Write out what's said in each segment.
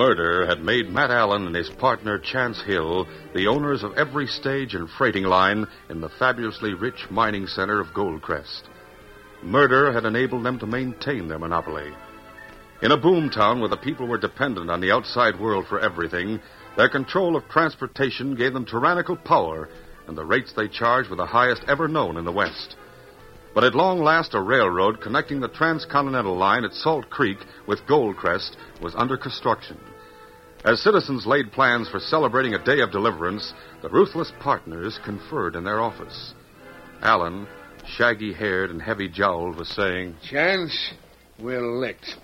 Murder had made Matt Allen and his partner Chance Hill the owners of every stage and freighting line in the fabulously rich mining center of Goldcrest. Murder had enabled them to maintain their monopoly. In a boom town where the people were dependent on the outside world for everything, their control of transportation gave them tyrannical power, and the rates they charged were the highest ever known in the West. But at long last, a railroad connecting the transcontinental line at Salt Creek with Goldcrest was under construction. As citizens laid plans for celebrating a day of deliverance, the ruthless partners conferred in their office. Allen, shaggy haired and heavy jowled, was saying, Chance, we're licked.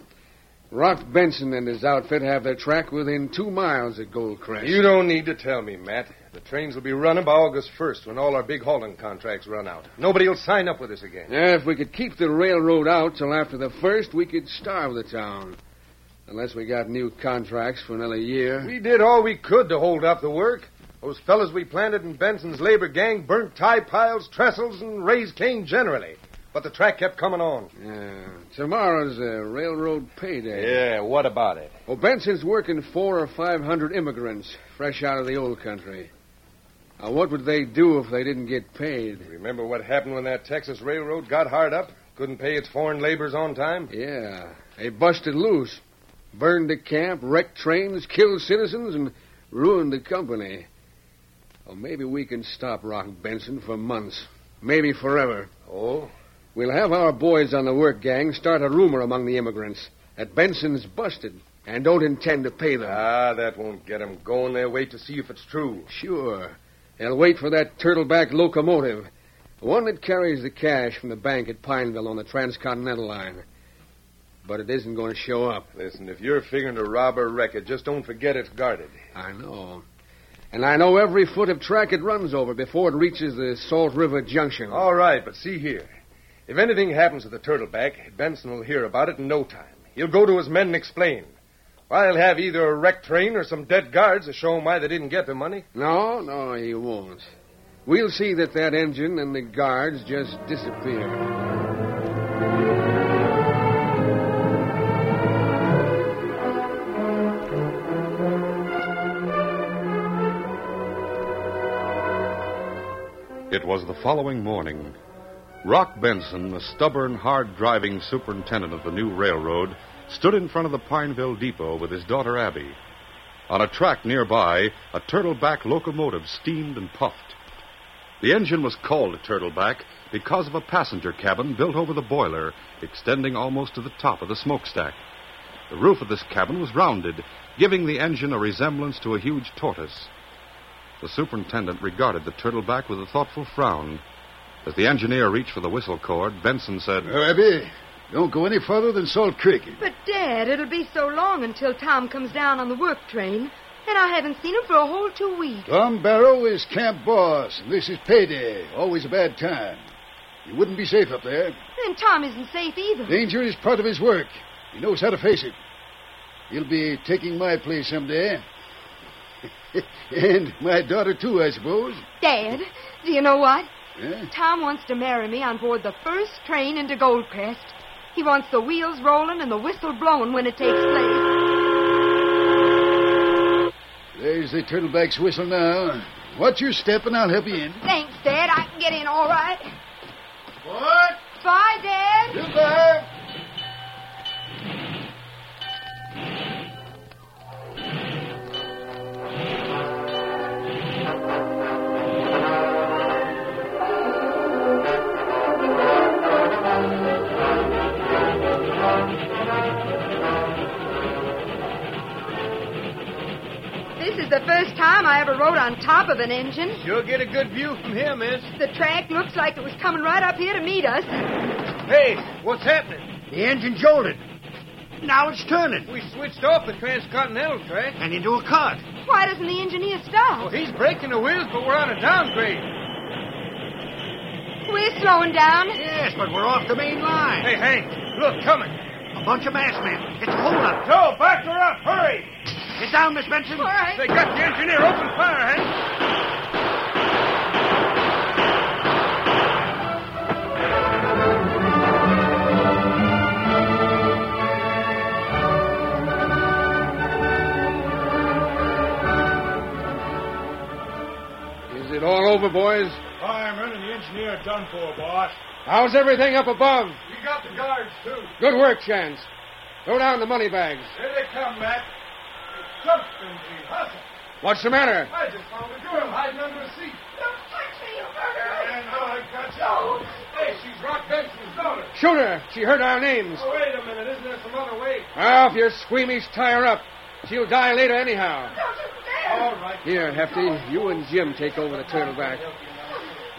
Rock Benson and his outfit have their track within two miles of Goldcrest. You don't need to tell me, Matt. The trains will be running by August 1st when all our big hauling contracts run out. Nobody will sign up with us again. Yeah, if we could keep the railroad out till after the first, we could starve the town. Unless we got new contracts for another year. We did all we could to hold up the work. Those fellas we planted in Benson's labor gang burnt tie piles, trestles, and raised Cain generally. But the track kept coming on. Yeah. Tomorrow's a railroad payday. Yeah, what about it? Well, Benson's working four or five hundred immigrants fresh out of the old country. Now, what would they do if they didn't get paid? Remember what happened when that Texas railroad got hard up? Couldn't pay its foreign laborers on time? Yeah. They busted loose, burned the camp, wrecked trains, killed citizens, and ruined the company. Well, maybe we can stop Rock Benson for months, maybe forever. Oh? We'll have our boys on the work gang start a rumor among the immigrants that Benson's busted and don't intend to pay them. Ah, that won't get 'em going. They'll wait to see if it's true. Sure. They'll wait for that turtleback locomotive, the one that carries the cash from the bank at Pineville on the transcontinental line. But it isn't going to show up. Listen, if you're figuring to rob or wreck it, just don't forget it's guarded. I know. And I know every foot of track it runs over before it reaches the Salt River Junction. All right, but see here. If anything happens to the turtleback, Benson will hear about it in no time. He'll go to his men and explain. I'll have either a wrecked train or some dead guards to show him why they didn't get the money. No, no, he won't. We'll see that that engine and the guards just disappear. It was the following morning. Rock Benson, the stubborn, hard driving superintendent of the new railroad, stood in front of the Pineville depot with his daughter Abby. On a track nearby, a turtleback locomotive steamed and puffed. The engine was called a turtleback because of a passenger cabin built over the boiler, extending almost to the top of the smokestack. The roof of this cabin was rounded, giving the engine a resemblance to a huge tortoise. The superintendent regarded the turtleback with a thoughtful frown. As the engineer reached for the whistle cord, Benson said, Well, Abby, don't go any further than Salt Creek. But, Dad, it'll be so long until Tom comes down on the work train, and I haven't seen him for a whole two weeks. Tom Barrow is camp boss, and this is payday. Always a bad time. You wouldn't be safe up there. And Tom isn't safe either. Danger is part of his work. He knows how to face it. He'll be taking my place someday. and my daughter, too, I suppose. Dad, do you know what? Yeah? Tom wants to marry me on board the first train into Goldcrest. He wants the wheels rolling and the whistle blowing when it takes place. There's the turtleback's whistle now. Watch your step, and I'll help you in. Thanks, Dad. I can get in all right. What? Bye, Dad. Goodbye. The first time I ever rode on top of an engine. You'll get a good view from here, miss. The track looks like it was coming right up here to meet us. Hey, what's happening? The engine jolted. Now it's turning. We switched off the transcontinental track. And into a cart. Why doesn't the engineer stop? Well, he's braking the wheels, but we're on a downgrade. We're slowing down. Yes, but we're off the main line. Hey, Hank, look, coming. A bunch of masked men. It's a holdup. Joe, back her up. Hurry. Get down, Miss Benson. All right. They got the engineer. Open fire, Hank. Is it all over, boys? Fireman and the engineer are done for, boss. How's everything up above? We got the guards, too. Good work, Chance. Throw down the money bags. Here they come, Matt. Substancy, hustle. What's the matter? I just found a girl hiding under a seat. Don't touch me, you murderer! And now I got you. Hey, she's Rock Benson's daughter. Shoot her. She heard our names. Oh, wait a minute. Isn't there some other way? Well, if you're squeamish, tie her up. She'll die later anyhow. All right. Here, Hefty, you and Jim take over the turtleback.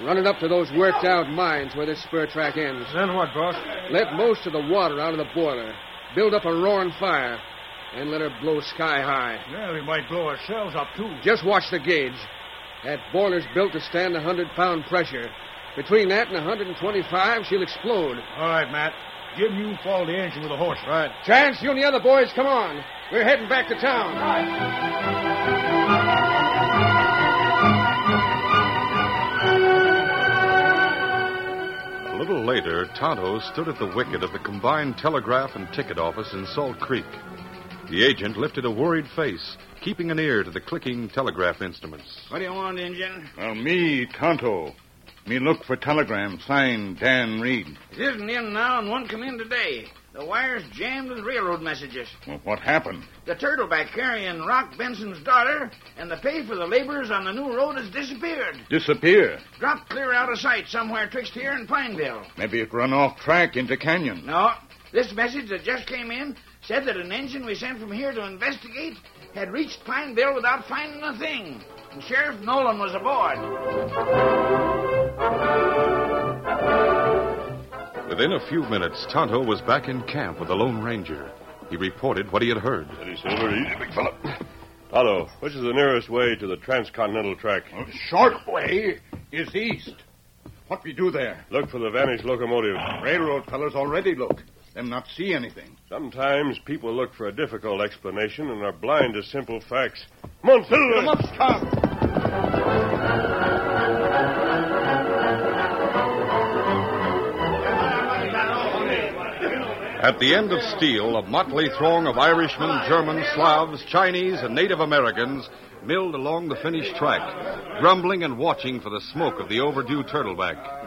Run it up to those worked out mines where this spur track ends. Then what, boss? Let most of the water out of the boiler. Build up a roaring fire. And let her blow sky high. Yeah, we might blow ourselves up, too. Just watch the gauge. That boiler's built to stand a 100 pound pressure. Between that and 125, she'll explode. All right, Matt. Jim, you follow the engine with a horse. Right. Chance, you and the other boys, come on. We're heading back to town. A little later, Tonto stood at the wicket of the combined telegraph and ticket office in Salt Creek. The agent lifted a worried face, keeping an ear to the clicking telegraph instruments. What do you want, engine? Well, me, Tonto. Me look for telegram signed Dan Reed. It isn't in now, and one come in today. The wire's jammed with railroad messages. Well, what happened? The turtleback carrying Rock Benson's daughter and the pay for the laborers on the new road has disappeared. Disappear. Dropped clear out of sight somewhere twixt here and Pineville. Maybe it run off track into Canyon. No, this message that just came in said that an engine we sent from here to investigate had reached Pineville without finding a thing. And Sheriff Nolan was aboard. Within a few minutes, Tonto was back in camp with the Lone Ranger. He reported what he had heard. Steady, Silver. Easy, big fella. Tonto, which is the nearest way to the transcontinental track? The Short way is east. What we do there? Look for the vanished locomotive. Railroad fellows already look. Them not see anything. Sometimes people look for a difficult explanation and are blind to simple facts. Come! Come up, stop! At the end of steel, a motley throng of Irishmen, Germans, Slavs, Chinese, and Native Americans milled along the finished track, grumbling and watching for the smoke of the overdue turtleback.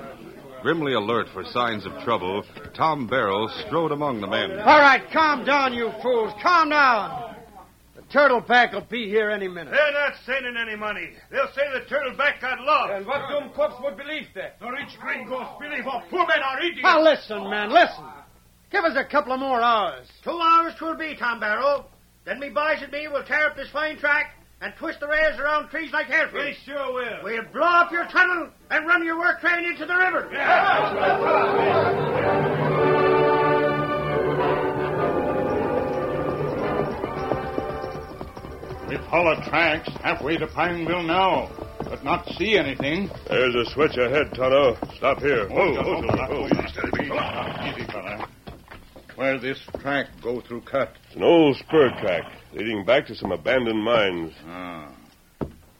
Grimly alert for signs of trouble, Tom Barrow strode among the men. All right, calm down, you fools. Calm down. The turtleback will be here any minute. They're not sending any money. They'll say the turtle turtleback got lost. And what dumb cops would believe that? The rich gringos believe our poor men are idiots. Now, listen, man, listen. Give us a couple of more hours. Two hours 'twill be, Tom Barrow. Then me boys and me will tear up this fine track and twist the rails around trees like hairpins. We sure will. We'll blow up your tunnel and run your work train into the river. We follow tracks halfway to Pineville now, but not see anything. There's a switch ahead, Tonto. Stop here. Whoa, Whoa, whoa, whoa, whoa, whoa. Easy, fella. Where this track go through cut? It's an old spur track leading back to some abandoned mines. Ah.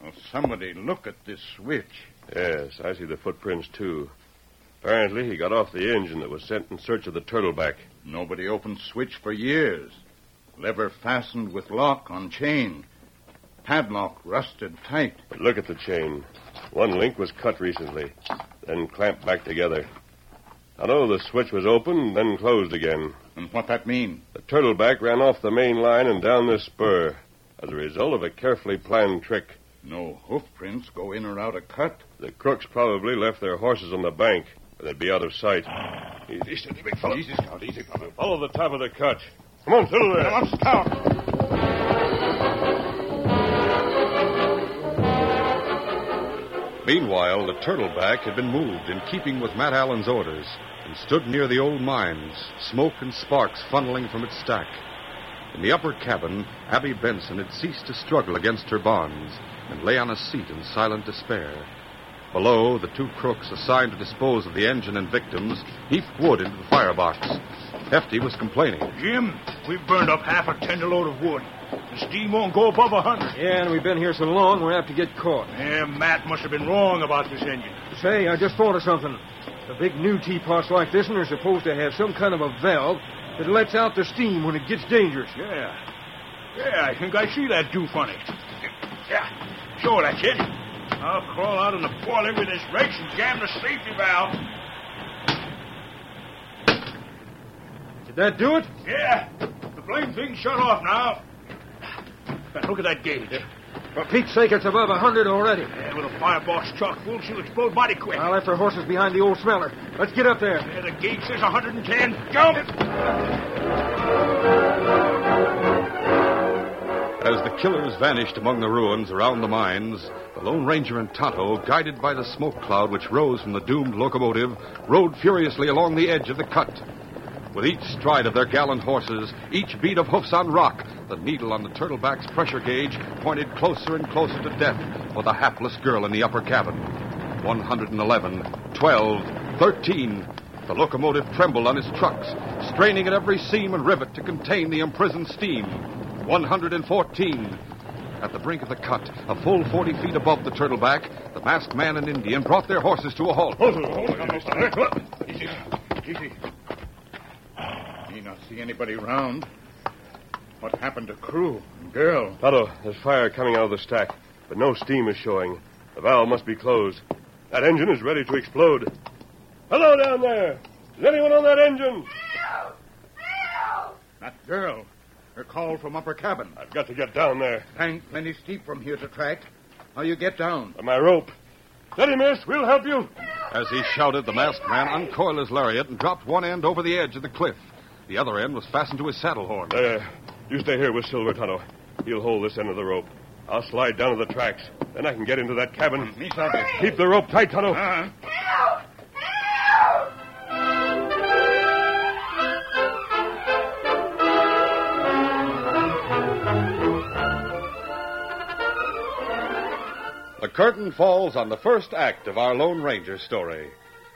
Well, somebody look at this switch. Yes, I see the footprints, too. Apparently, he got off the engine that was sent in search of the turtleback. Nobody opened switch for years. Lever fastened with lock on chain. Padlock rusted tight. But look at the chain. One link was cut recently, then clamped back together. I know the switch was open, then closed again. And what that mean? The turtleback ran off the main line and down this spur as a result of a carefully planned trick. No hoof prints go in or out a cut. The crooks probably left their horses on the bank, where they'd be out of sight. Ah. Easy, steady, big fellow. Easy, Scout, easy, fella. Follow the top of the cut. Come on, Silver. Come on, Scout. Meanwhile, the turtleback had been moved in keeping with Matt Allen's orders and stood near the old mines, smoke and sparks funneling from its stack. In the upper cabin, Abby Benson had ceased to struggle against her bonds and lay on a seat in silent despair. Below, the two crooks assigned to dispose of the engine and victims heaped wood into the firebox. Hefty was complaining. Jim, we've burned up half a tender load of wood. The steam won't go above a hundred. Yeah, and we've been here so long, we're apt to get caught. Yeah, Matt must have been wrong about this engine. Say, I just thought of something. The big new teapots like this one are supposed to have some kind of a valve that lets out the steam when it gets dangerous. Yeah. Yeah, I think I see that do funny. Yeah, sure, that's it. I'll crawl out in the boiler with this wrench and jam the safety valve. Did that do it? Yeah, the blame thing's shut off now. Now, look at that gauge. Eh? For Pete's sake, it's above a hundred already. Yeah, with a firebox chock full, she'll explode mighty quick. I left our horses behind the old smeller. Let's get up there. Yeah, the gauge says 110. Jump! As the killers vanished among the ruins around the mines, the Lone Ranger and Tonto, guided by the smoke cloud which rose from the doomed locomotive, rode furiously along the edge of the cut. With each stride of their gallant horses, each beat of hoofs on rock, the needle on the turtleback's pressure gauge pointed closer and closer to death for the hapless girl in the upper cabin. 111, 12, 13. The locomotive trembled on its trucks, straining at every seam and rivet to contain the imprisoned steam. 114. At the brink of the cut, a full 40 feet above the turtleback, the masked man and Indian brought their horses to a halt. Easy, easy. Me not see anybody round. What happened to crew and girl? Tonto, there's fire coming out of the stack, but no steam is showing. The valve must be closed. That engine is ready to explode. Hello down there! Is anyone on that engine? Help! Help! That girl. Her call from upper cabin. I've got to get down there. Bank plenty steep from here to track. How you get down? By my rope. Steady, miss. We'll help you. As he shouted, the masked man uncoiled his lariat and dropped one end over the edge of the cliff. The other end was fastened to his saddle horn. There. You stay here with Silver, Tonto. He'll hold this end of the rope. I'll slide down to the tracks. Then I can get into that cabin. Me sorry. Keep the rope tight, Tonto. Uh-huh. curtain falls on the first act of our Lone Ranger story.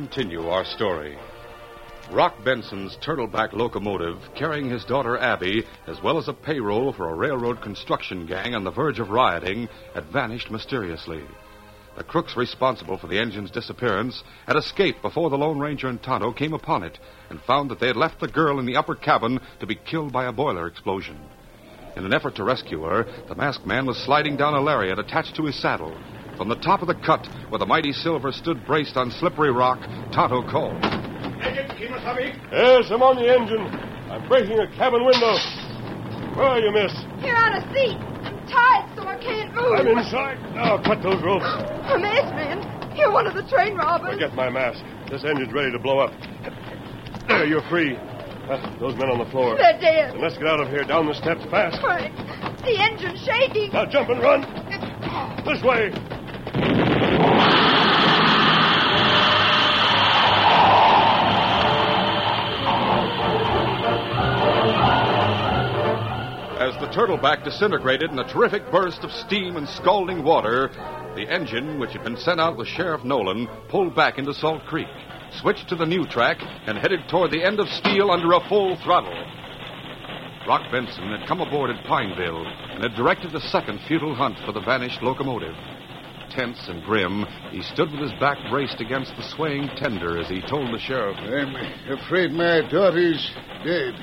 Continue our story. Rock Benson's turtleback locomotive, carrying his daughter Abby, as well as a payroll for a railroad construction gang on the verge of rioting, had vanished mysteriously. The crooks responsible for the engine's disappearance had escaped before the Lone Ranger and Tonto came upon it and found that they had left the girl in the upper cabin to be killed by a boiler explosion. In an effort to rescue her, the masked man was sliding down a lariat attached to his saddle. From the top of the cut, where the mighty Silver stood braced on slippery rock, Tonto called. Engine, Kemo Sabe? Yes, I'm on the engine. I'm breaking a cabin window. Where are you, miss? Here on a seat. I'm tied so I can't move. I'm inside. Now, cut those ropes. A masked man. You're one of the train robbers. Forget my mask. This engine's ready to blow up. There, you're free. Uh, those men on the floor. They're dead. And let's get out of here, down the steps, fast. Frank, the engine's shaking. Now jump and run. This way. As the turtleback disintegrated in a terrific burst of steam and scalding water, the engine, which had been sent out with Sheriff Nolan, pulled back into Salt Creek, switched to the new track, and headed toward the end of steel under a full throttle. Rock Benson had come aboard at Pineville and had directed the second futile hunt for the vanished locomotive. Tense and grim, he stood with his back braced against the swaying tender as he told the sheriff. I'm afraid my daughter's dead.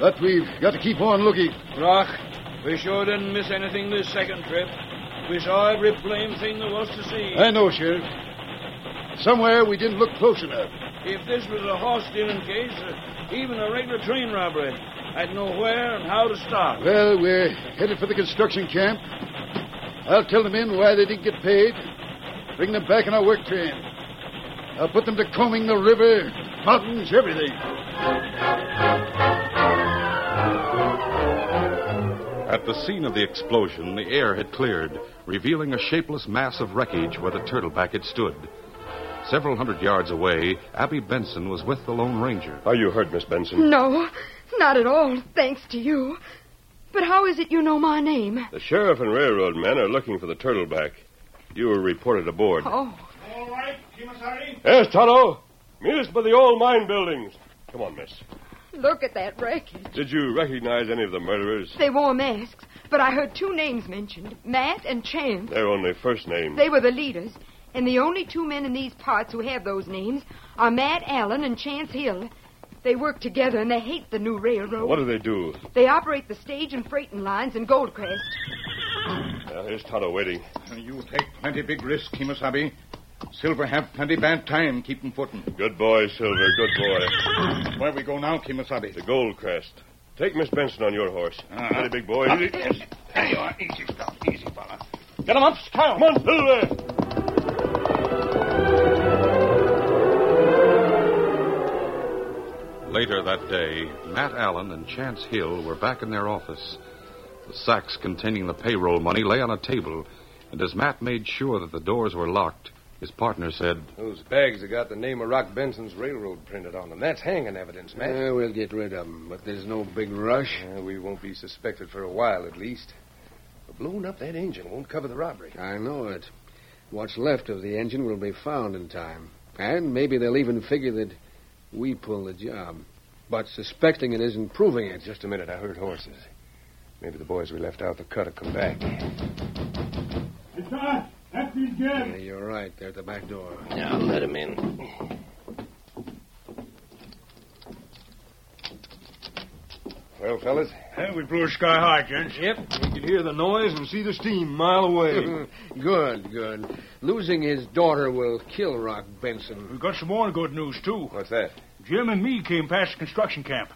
But we've got to keep on looking. Rock, we sure didn't miss anything this second trip. We saw every blame thing there was to see. I know, Sheriff. Somewhere we didn't look close enough. If this was a horse stealing case, or even a regular train robbery, I'd know where and how to start. Well, we're headed for the construction camp. I'll tell the men why they didn't get paid. Bring them back in our work train. I'll put them to combing the river, mountains, everything. At the scene of the explosion, the air had cleared, revealing a shapeless mass of wreckage where the turtleback had stood. Several hundred yards away, Abby Benson was with the Lone Ranger. Are you hurt, Miss Benson? No, not at all, thanks to you. But how is it you know my name? The sheriff and railroad men are looking for the turtleback. You were reported aboard. Oh, All right, Kemo Sabe. Yes, Tonto. Meet us by the old mine buildings. Come on, miss. look at that wreckage. Did you recognize any of the murderers? They wore masks, but I heard two names mentioned Matt and Chance. They're only first names. They were the leaders, and the only two men in these parts who have those names are Matt Allen and Chance Hill. They work together and they hate the new railroad. What do they do? They operate the stage and freighting lines in Goldcrest. Now, here's Tonto waiting. You take plenty big risk, Kemo Sabe. Silver have plenty bad time keeping footing. Good boy, Silver. Good boy. Where we go now, Kemo Sabe? The Goldcrest. Take Miss Benson on your horse. Uh-huh. Steady, big boy. Easy. There you are. Easy stuff. Easy, fella. Get him up, Scout. Come on, Silver. Later that day, Matt Allen and Chance Hill were back in their office. The sacks containing the payroll money lay on a table, and as Matt made sure that the doors were locked, his partner said, Those bags have got the name of Rock Benson's railroad printed on them. That's hanging evidence, Matt. Yeah, we'll get rid of them, but there's no big rush. Uh, we won't be suspected for a while, at least. But blowing up that engine won't cover the robbery. I know it. What's left of the engine will be found in time. And maybe they'll even figure that we pulled the job. But suspecting it isn't proving it. Just a minute. I heard horses. Maybe the boys we left out the cut have come back. It's not. That's his gun. Yeah, you're right. They're at the back door. Now let him in. Well, fellas, Hey, we blew a sky high, gents. Yep, we could hear the noise and see the steam mile away. good, good. Losing his daughter will kill Rock Benson. We've got some more good news, too. what's that? Jim and me came past the construction camp.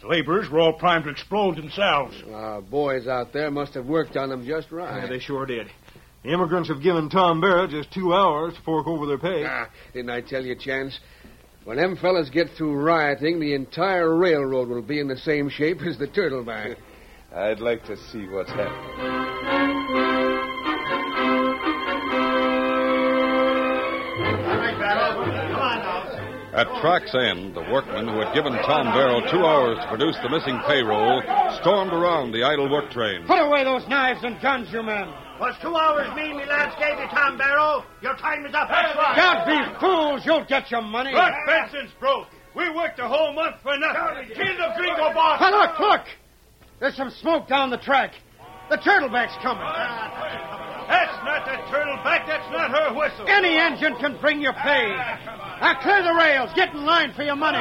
The laborers were all primed to explode themselves. Our boys out there must have worked on them just right. Yeah, they sure did. The immigrants have given Tom Barrow just two hours to fork over their pay. Ah, didn't I tell you, Chance? When them fellas get through rioting, the entire railroad will be in the same shape as the Turtleback. I'd like to see what's happening. At track's end, the workmen who had given Tom Barrow two hours to produce the missing payroll stormed around the idle work train. Put away those knives and guns, you men. Was two hours me, me lads gave you, Tom Barrow? Your time is up. That's right. Don't be fools. You'll get your money. Look, Benson's broke. We worked a whole month for nothing. Kill the gringo boss. Hey, look, look. There's some smoke down the track. The turtleback's coming. That's not the turtleback. That's not her whistle. Any engine can bring your pay. Ah, Now clear the rails. Get in line for your money.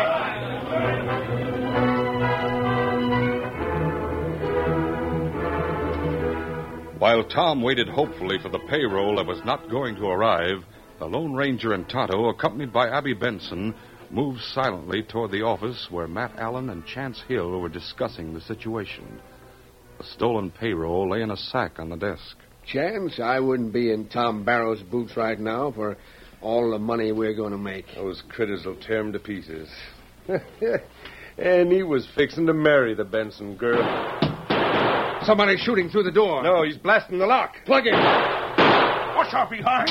While Tom waited hopefully for the payroll that was not going to arrive, the Lone Ranger and Tonto, accompanied by Abby Benson, moved silently toward the office where Matt Allen and Chance Hill were discussing the situation. The stolen payroll lay in a sack on the desk. Chance, I wouldn't be in Tom Barrow's boots right now for all the money we're going to make. Those critters will tear him to pieces. and he was fixing to marry the Benson girl. Somebody's shooting through the door. No, he's blasting the lock. Plug it. Watch out behind.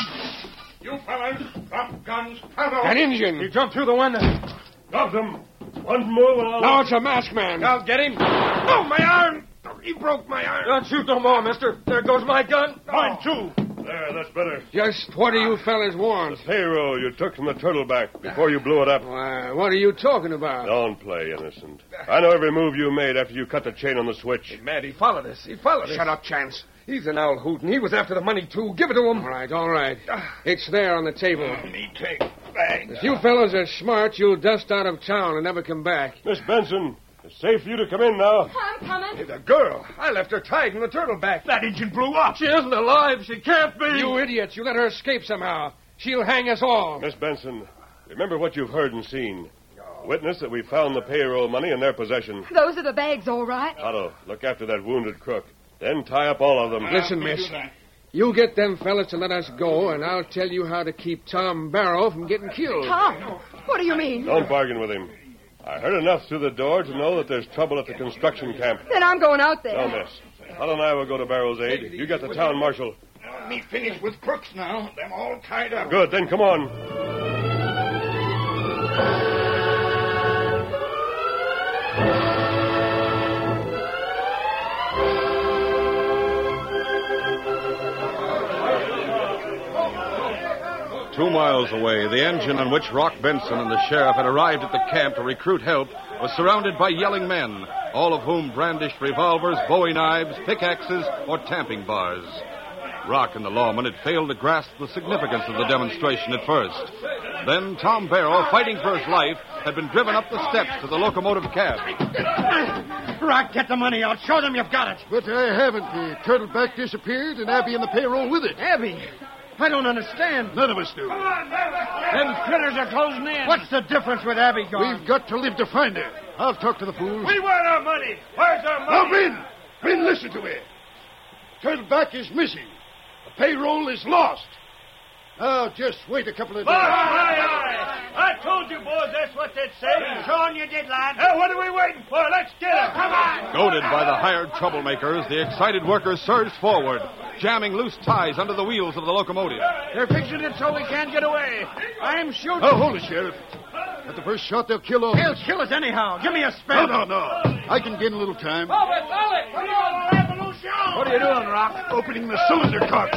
You fellas, drop guns. Tonto. An engine. He jumped through the window. Got them. One more. Now it's a masked man. I'll get him. Oh, my arm. He broke my arm. Don't shoot no more, mister. There goes my gun. Mine, too. There, that's better. Just what do you fellas want? Payroll you took from the Turtleback before you blew it up. Why, what are you talking about? Don't play innocent. I know every move you made after you cut the chain on the switch. Matt, he followed us. He followed us. Shut up, Chance. He's an owl hootin'. He was after the money, too. Give it to him. All right, all right. Ah. It's there on the table. Me take bag. If you fellas are smart, you'll dust out of town and never come back. Miss Benson, it's safe for you to come in now. I'm coming. Hey, the girl. I left her tied in the turtleback. That engine blew up. She isn't alive. She can't be. You idiots, you let her escape somehow. She'll hang us all. Miss Benson, remember what you've heard and seen. Witness that we found the payroll money in their possession. Those are the bags, all right. Tonto, look after that wounded crook. Then tie up all of them. Listen, miss. You get them fellas to let us go, and I'll tell you how to keep Tom Barrow from getting killed. Tom, what do you mean? Don't bargain with him. I heard enough through the door to know that there's trouble at the construction camp. Then I'm going out there. No, miss. Tonto and I will go to Barrow's aid. You get the town marshal. Me finished with crooks now. Them all tied up. Good, then come on. Two miles away, the engine on which Rock Benson and the sheriff had arrived at the camp to recruit help was surrounded by yelling men, all of whom brandished revolvers, bowie knives, pickaxes, or tamping bars. Rock and the lawman had failed to grasp the significance of the demonstration at first. Then Tom Barrow, fighting for his life, had been driven up the steps to the locomotive cab. Rock, get the money out. Show them you've got it. But I haven't. The turtleback disappeared, and Abby and the payroll with it. Abby, I don't understand. None of us do. Come on, Them critters are closing in. What's the difference with Abby gone? We've got to live to find her. I'll talk to the fools. We want our money. Where's our Now, money? Ben, Ben, listen to me. Turtleback is missing. The payroll is lost. Now, just wait a couple of days. Aye, aye. I told you, boys, that's what they'd say. Showing you did, lad. Hey, what are we waiting for? Let's get him. Come on. Goaded by the hired troublemakers, the excited workers surged forward, jamming loose ties under the wheels of the locomotive. They're fixing it so we can't get away. I'm shooting. Oh, hold it, Sheriff. At the first shot, they'll kill all. They'll kill us anyhow. Give me a No, spell. no, no. No. I can gain a little time. Come on, revolution. What are you doing, Rock? Opening the cylinder cock.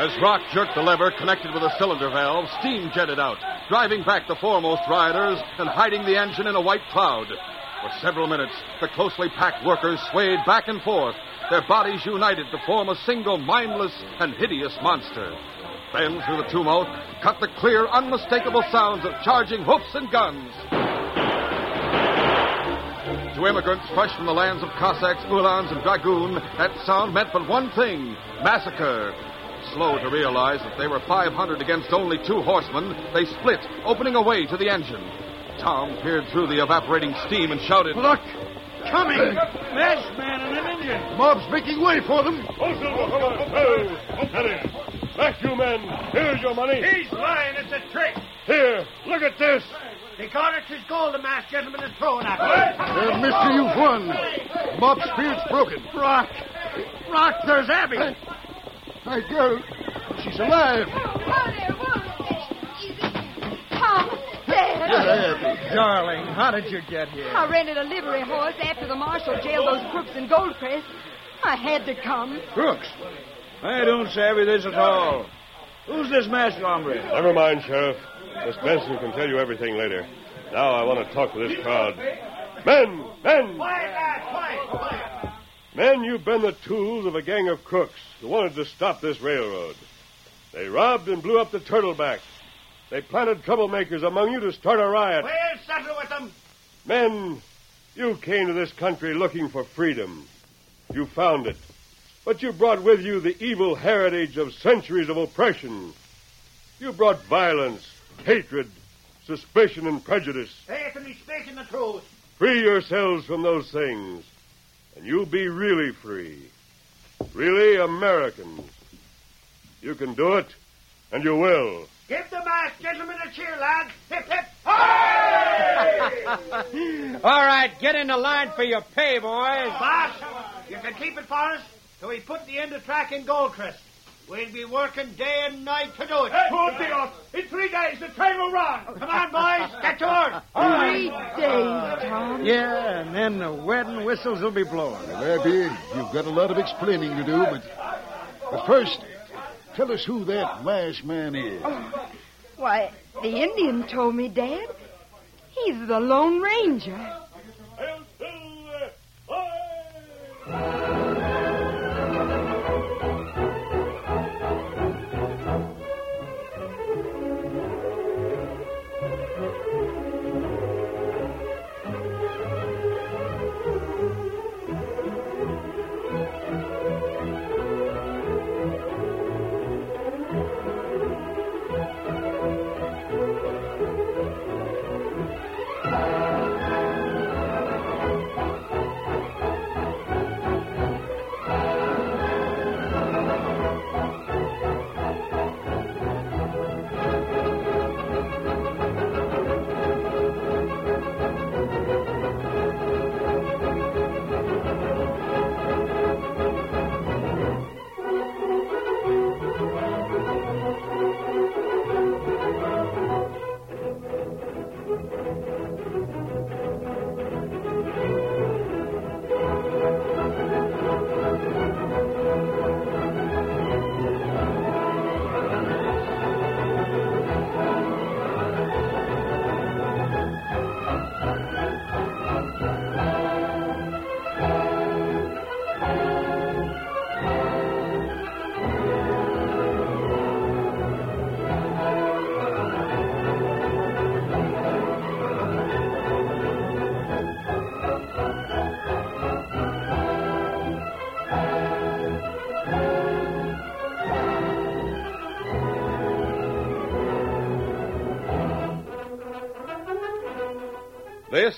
As Rock jerked the lever connected with a cylinder valve, steam jetted out. driving back the foremost riders and hiding the engine in a white cloud. For several minutes, the closely packed workers swayed back and forth, their bodies united to form a single mindless and hideous monster. Then, through the tumult, cut the clear, unmistakable sounds of charging hoofs and guns. To immigrants fresh from the lands of Cossacks, Uhlans, and Dragoon, that sound meant but one thing massacre. Slow to realize that they were 500 against only two horsemen, they split, opening a way to the engine. Tom peered through the evaporating steam and shouted, Look! Coming! Masked man and an Indian. Mob's making way for them. Oh, Silver, come on. Oh, steady. Back, you men. Here's your money. He's lying. It's a trick. Here, look at this. The His gold the masked gentleman is throwing at us. Uh, mister, you've won. Mob's spirit's broken. Rock. Rock, there's Abby. My girl, she's alive. Tom, Dad. Darling, how did you get here? I rented a livery horse after the marshal jailed those crooks in Goldcrest. I had to come. Crooks? I don't savvy this at all. Who's this masked hombre? Never mind, Sheriff. Miss Benson can tell you everything later. Now I want to talk to this crowd. Men! Men! Quiet, lad, quiet, quiet. Men, you've been the tools of a gang of crooks who wanted to stop this railroad. They robbed and blew up the Turtleback. They planted troublemakers among you to start a riot. We'll settle with them. Men, you came to this country looking for freedom. You found it. But you brought with you the evil heritage of centuries of oppression. You brought violence, hatred, suspicion, and prejudice. Faith and speaking the truth. Free yourselves from those things, and you'll be really free. Really Americans. You can do it, and you will. Give the masked gentleman a cheer, lad. Hip, hip. hooray! All right, get in the line for your pay, boys. Boss, you can keep it for us till we put the end of track in Goldcrest. We'll be working day and night to do it. Good deal. In three days, the train will run. Oh, come on, boys. Get to work. Three days, Tom. Yeah, and then the wedding whistles will be blowing. Well, Abby, you've got a lot of explaining to do, but, but first, tell us who that masked man is. Oh, why, the Indian told me, Dad. He's the Lone Ranger.